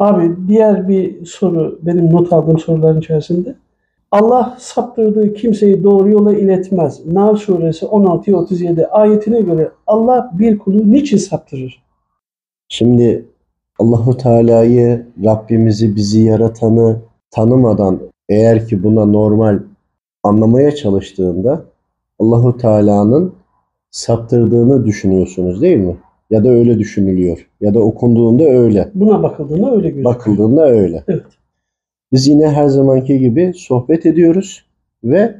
Abi diğer bir soru benim not aldığım soruların içerisinde. Allah saptırdığı kimseyi doğru yola iletmez. Nahl suresi 16-37 ayetine göre Allah bir kulu niçin saptırır? Şimdi Allahu Teala'yı, Rabbimizi, bizi yaratanı tanımadan eğer ki buna normal anlamaya çalıştığında Allahu Teala'nın saptırdığını düşünüyorsunuz değil mi? Ya da öyle düşünülüyor. Ya da okunduğunda öyle. Buna bakıldığında öyle gözüküyor. Bakıldığında öyle. Evet. Biz yine her zamanki gibi sohbet ediyoruz ve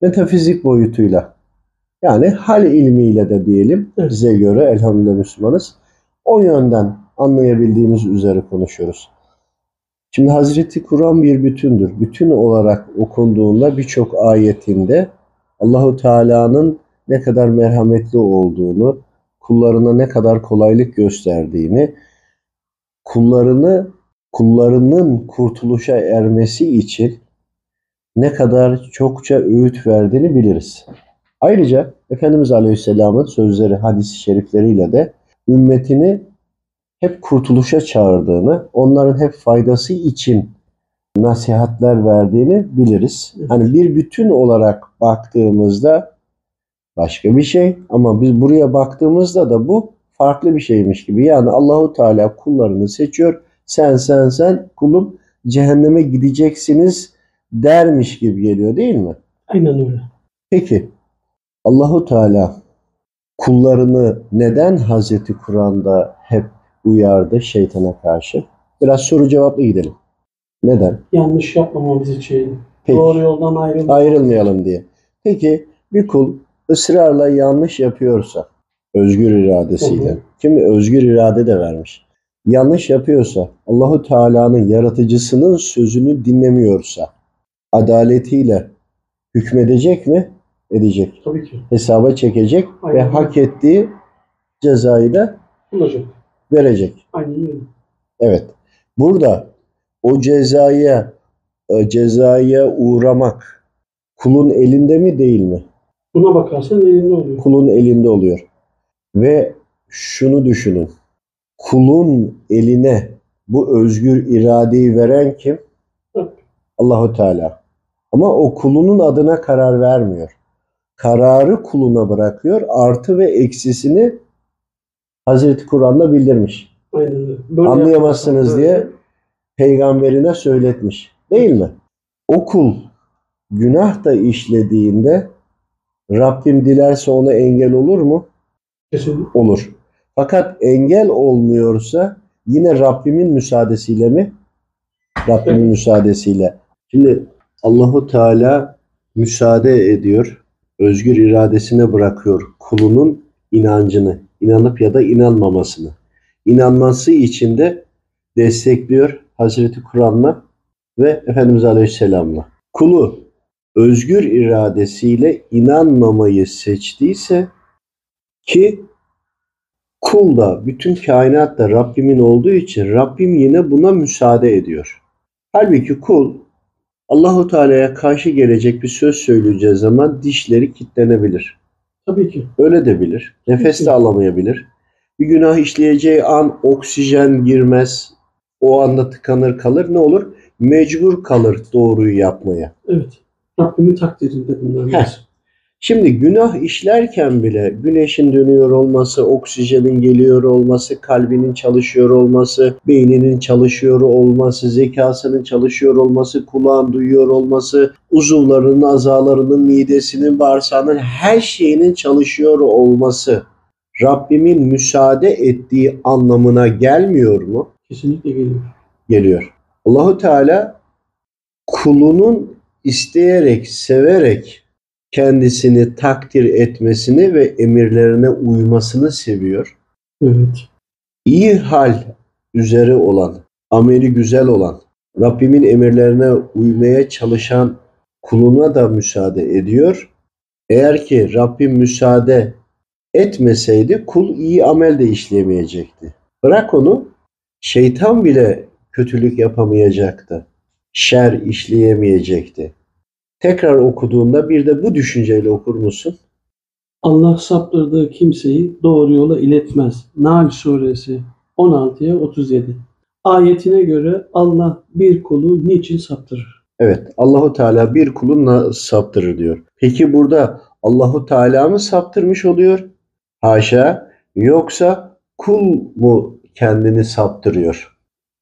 metafizik boyutuyla yani hal ilmiyle de diyelim Evet. bize göre elhamdülillah Müslümanız. O yönden anlayabildiğimiz üzere konuşuyoruz. Şimdi Hazreti Kur'an bir bütündür. Bütün olarak okunduğunda birçok ayetinde Allahu Teala'nın ne kadar merhametli olduğunu, kullarına ne kadar kolaylık gösterdiğini, kullarını kullarının kurtuluşa ermesi için ne kadar çokça öğüt verdiğini biliriz. Ayrıca Efendimiz Aleyhisselam'ın sözleri, hadis-i şerifleriyle de ümmetini hep kurtuluşa çağırdığını, onların hep faydası için nasihatler verdiğini biliriz. Hani bir bütün olarak baktığımızda başka bir şey ama biz buraya baktığımızda da bu farklı bir şeymiş gibi. Yani Allahu Teala kullarını seçiyor. Sen sen sen kulum cehenneme gideceksiniz dermiş gibi geliyor değil mi? Aynen öyle. Peki Allahu Teala kullarını neden Hazreti Kur'an'da hep uyardı şeytana karşı? Biraz soru cevaplı gidelim. Neden? Yanlış yapmamamız için, Peki. doğru yoldan ayrılmamamız Ayrılmayalım diye. Peki bir kul ısrarla yanlış yapıyorsa özgür iradesiyle, Hı hı. kimi özgür irade de vermiş. Yanlış yapıyorsa, Allahu Teala'nın yaratıcısının sözünü dinlemiyorsa adaletiyle hükmedecek mi? Edecek. Tabii ki. Hesaba çekecek ve Aynen. hak ettiği cezayı da Olacak. verecek. Aynen öyle. Evet. Burada o cezaya cezaya uğramak kulun elinde mi değil mi? Buna bakarsan elinde oluyor. kulun elinde oluyor. Ve şunu düşünün. Kulun eline bu özgür iradeyi veren kim? Evet. Allahu Teala. Ama o kulunun adına karar vermiyor. Kararı kuluna bırakıyor. Artı ve eksisini Hazreti Kur'an'da bildirmiş. Aynen öyle. Böyle Anlayamazsınız diye peygamberine söyletmiş. Değil mi? O kul günah da işlediğinde Rabbim dilerse ona engel olur mu? Kesinlikle. olur. Fakat engel olmuyorsa yine Rabbimin müsaadesiyle mi? Rabbimin Evet. müsaadesiyle. Şimdi Allahu Teala müsaade ediyor. Özgür iradesine bırakıyor kulunun inancını, inanıp ya da inanmamasını. İnanması için de destekliyor Hazreti Kur'an'la ve Efendimiz Aleyhisselam'la. Kulu özgür iradesiyle inanmamayı seçtiyse ki kul da bütün kainat da Rabbimin olduğu için Rabbim yine buna müsaade ediyor. Halbuki kul Allahu Teala'ya karşı gelecek bir söz söyleyeceği zaman dişleri kilitlenebilir. Tabii ki. Öyle de bilir. Nefes de alamayabilir. Bir günah işleyeceği an oksijen girmez. O anda tıkanır kalır. Ne olur? Mecbur kalır doğruyu yapmaya. Evet. Rabbimin takdirinde bunlar. Şimdi günah işlerken bile güneşin dönüyor olması, oksijenin geliyor olması, kalbinin çalışıyor olması, beyninin çalışıyor olması, zekasının çalışıyor olması, kulağın duyuyor olması, uzuvlarının, azalarının, midesinin, bağırsağının her şeyinin çalışıyor olması Rabbimin müsaade ettiği anlamına gelmiyor mu? Kesinlikle geliyor. Geliyor. Allahu Teala kulunun isteyerek, severek kendisini takdir etmesini ve emirlerine uymasını seviyor. Evet. İyi hal üzere olan, ameli güzel olan, Rabbimin emirlerine uymaya çalışan kuluna da müsaade ediyor. Eğer ki Rabbim müsaade etmeseydi kul iyi amel de işlemeyecekti. Bırak onu, şeytan bile kötülük yapamayacaktı. Şer işleyemeyecekti. Tekrar okuduğunda bir de bu düşünceyle okur musun? Allah saptırdığı kimseyi doğru yola iletmez. Nahl suresi 16'ya 37. ayetine göre Allah bir kulu niçin saptırır? Evet, Allahu Teala bir kulunla saptırır diyor. Peki burada Allahu Teala mı saptırmış oluyor? Haşa. Yoksa kul mu kendini saptırıyor?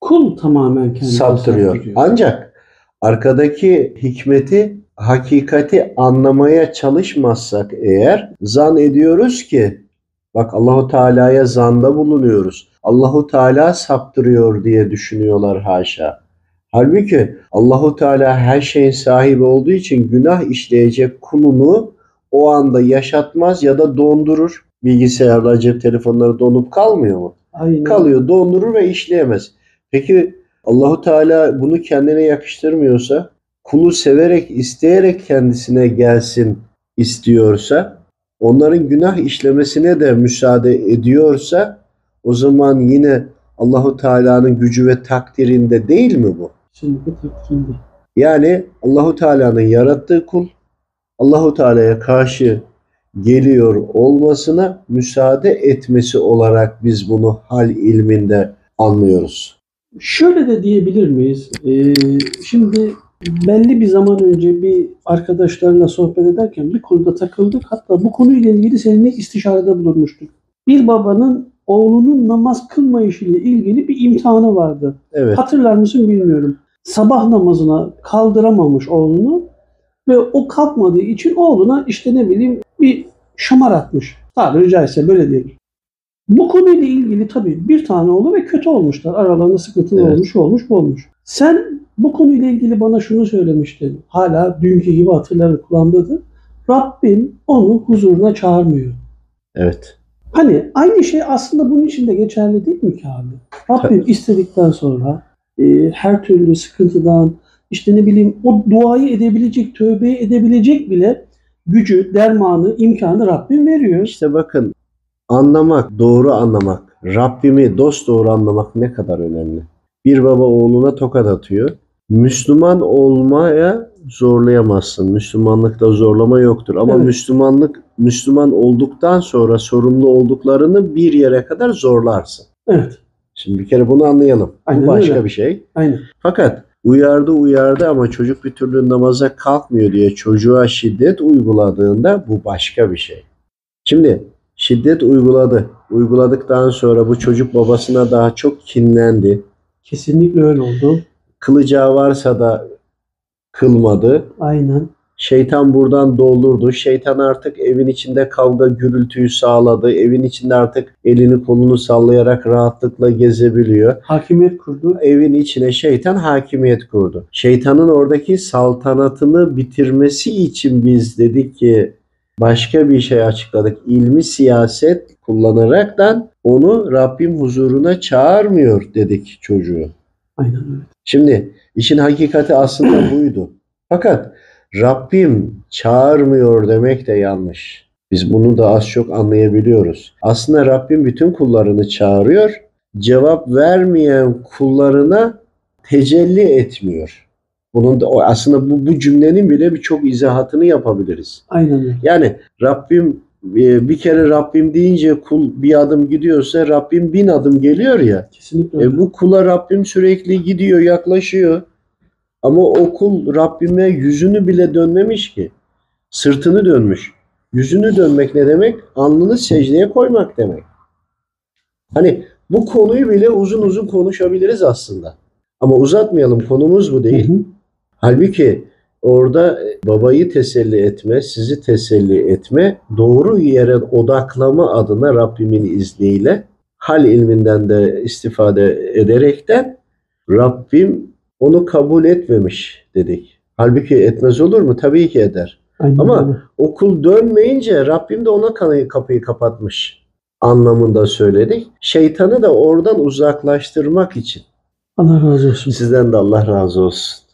Kul tamamen kendini saptırıyor. saptırıyor. Ancak arkadaki hikmeti, hakikati anlamaya çalışmazsak eğer zan ediyoruz ki bak Allahu Teala'ya zanda bulunuyoruz. Allahu Teala saptırıyor diye düşünüyorlar haşa. Halbuki Allahu Teala her şeyin sahibi olduğu için günah işleyecek kulunu o anda yaşatmaz ya da dondurur. Bilgisayarlar, cep telefonları donup kalmıyor mu? Aynen. kalıyor, dondurur ve işleyemez. Peki Allahu Teala bunu kendine yakıştırmıyorsa, kulu severek, isteyerek kendisine gelsin istiyorsa, onların günah işlemesine de müsaade ediyorsa, o zaman yine Allahu Teala'nın gücü ve takdirinde değil mi bu? Şimdi bu takdirinde. Yani Allahu Teala'nın yarattığı kul Allahu Teala'ya karşı geliyor olmasına müsaade etmesi olarak biz bunu hal ilminde anlıyoruz. Şöyle de diyebilir miyiz? Ee, şimdi belli bir zaman önce bir arkadaşlarla sohbet ederken bir konuda takıldık. Hatta bu konuyla ilgili seninle istişarede bulunmuştuk. Bir babanın oğlunun namaz kılmayışı ile ilgili bir imtihanı vardı. Evet. Hatırlar mısın bilmiyorum. Sabah namazına kaldıramamış oğlunu ve o kalkmadığı için oğluna işte ne bileyim bir şamar atmış. Tabiri caizse böyle diyelim. Bu konuyla ilgili tabii bir tane oğlu ve kötü olmuşlar. Aralarında sıkıntılı Evet. olmuş, olmuş, olmuş. Sen bu konuyla ilgili bana şunu söylemiştin. Hala dünkü gibi hatırlarım kulağımdadır. Rabbim onu huzuruna çağırmıyor. Evet. Hani aynı şey aslında bunun için de geçerli değil mi ki abi? Rabbim istedikten sonra e, her türlü sıkıntıdan işte ne bileyim o duayı edebilecek, tövbe edebilecek bile gücü, dermanı, imkanı Rabbim veriyor. İşte bakın anlamak, doğru anlamak, Rabbimi dost doğru anlamak ne kadar önemli. Bir baba oğluna tokat atıyor. Müslüman olmaya zorlayamazsın. Müslümanlıkta zorlama yoktur. Ama Evet. Müslümanlık Müslüman olduktan sonra sorumlu olduklarını bir yere kadar zorlarsın. Evet, Şimdi bir kere bunu anlayalım. Aynen Bu başka öyle. bir şey. aynen. Fakat uyardı uyardı ama çocuk bir türlü namaza kalkmıyor diye çocuğa şiddet uyguladığında bu başka bir şey. Şimdi şiddet uyguladı. Uyguladıktan sonra bu çocuk babasına daha çok kinlendi. Kesinlikle öyle oldu. Kılacağı varsa da kılmadı. Aynen. Şeytan buradan doldurdu. Şeytan artık evin içinde kavga gürültüyü sağladı. Evin içinde artık elini kolunu sallayarak rahatlıkla gezebiliyor. Hakimiyet kurdu. evin içine şeytan hakimiyet kurdu. Şeytanın oradaki saltanatını bitirmesi için biz dedik ki başka bir şey açıkladık. İlmi siyaset kullanaraktan onu Rabbim huzuruna çağırmıyor dedik çocuğu. Aynen öyle. Şimdi işin hakikati aslında buydu. Fakat Rabbim çağırmıyor demek de yanlış. Biz bunu da az çok anlayabiliyoruz. Aslında Rabbim bütün kullarını çağırıyor. Cevap vermeyen kullarına tecelli etmiyor. Bunun da aslında bu, bu cümlenin bile birçok izahatını yapabiliriz. Aynen öyle. Yani Rabbim e, bir kere Rabbim deyince kul bir adım gidiyorsa Rabbim bin adım geliyor ya. Kesinlikle öyle. E bu kula Rabbim sürekli gidiyor, yaklaşıyor. Ama o kul Rabbime yüzünü bile dönmemiş ki. Sırtını dönmüş. Yüzünü dönmek ne demek? Alnını secdeye koymak demek. Hani bu konuyu bile uzun uzun konuşabiliriz aslında. Ama uzatmayalım konumuz bu değil. Hı hı. Halbuki orada babayı teselli etme, sizi teselli etme, doğru yere odaklama adına Rabbimin izniyle hal ilminden de istifade ederekten Rabbim onu kabul etmemiş dedik. Halbuki etmez olur mu? Tabii ki eder. Aynen Ama- öyle. O kul dönmeyince Rabbim de ona kanı- kapıyı kapatmış anlamında söyledik. Şeytanı da oradan uzaklaştırmak için. Allah razı olsun. Sizden de Allah razı olsun.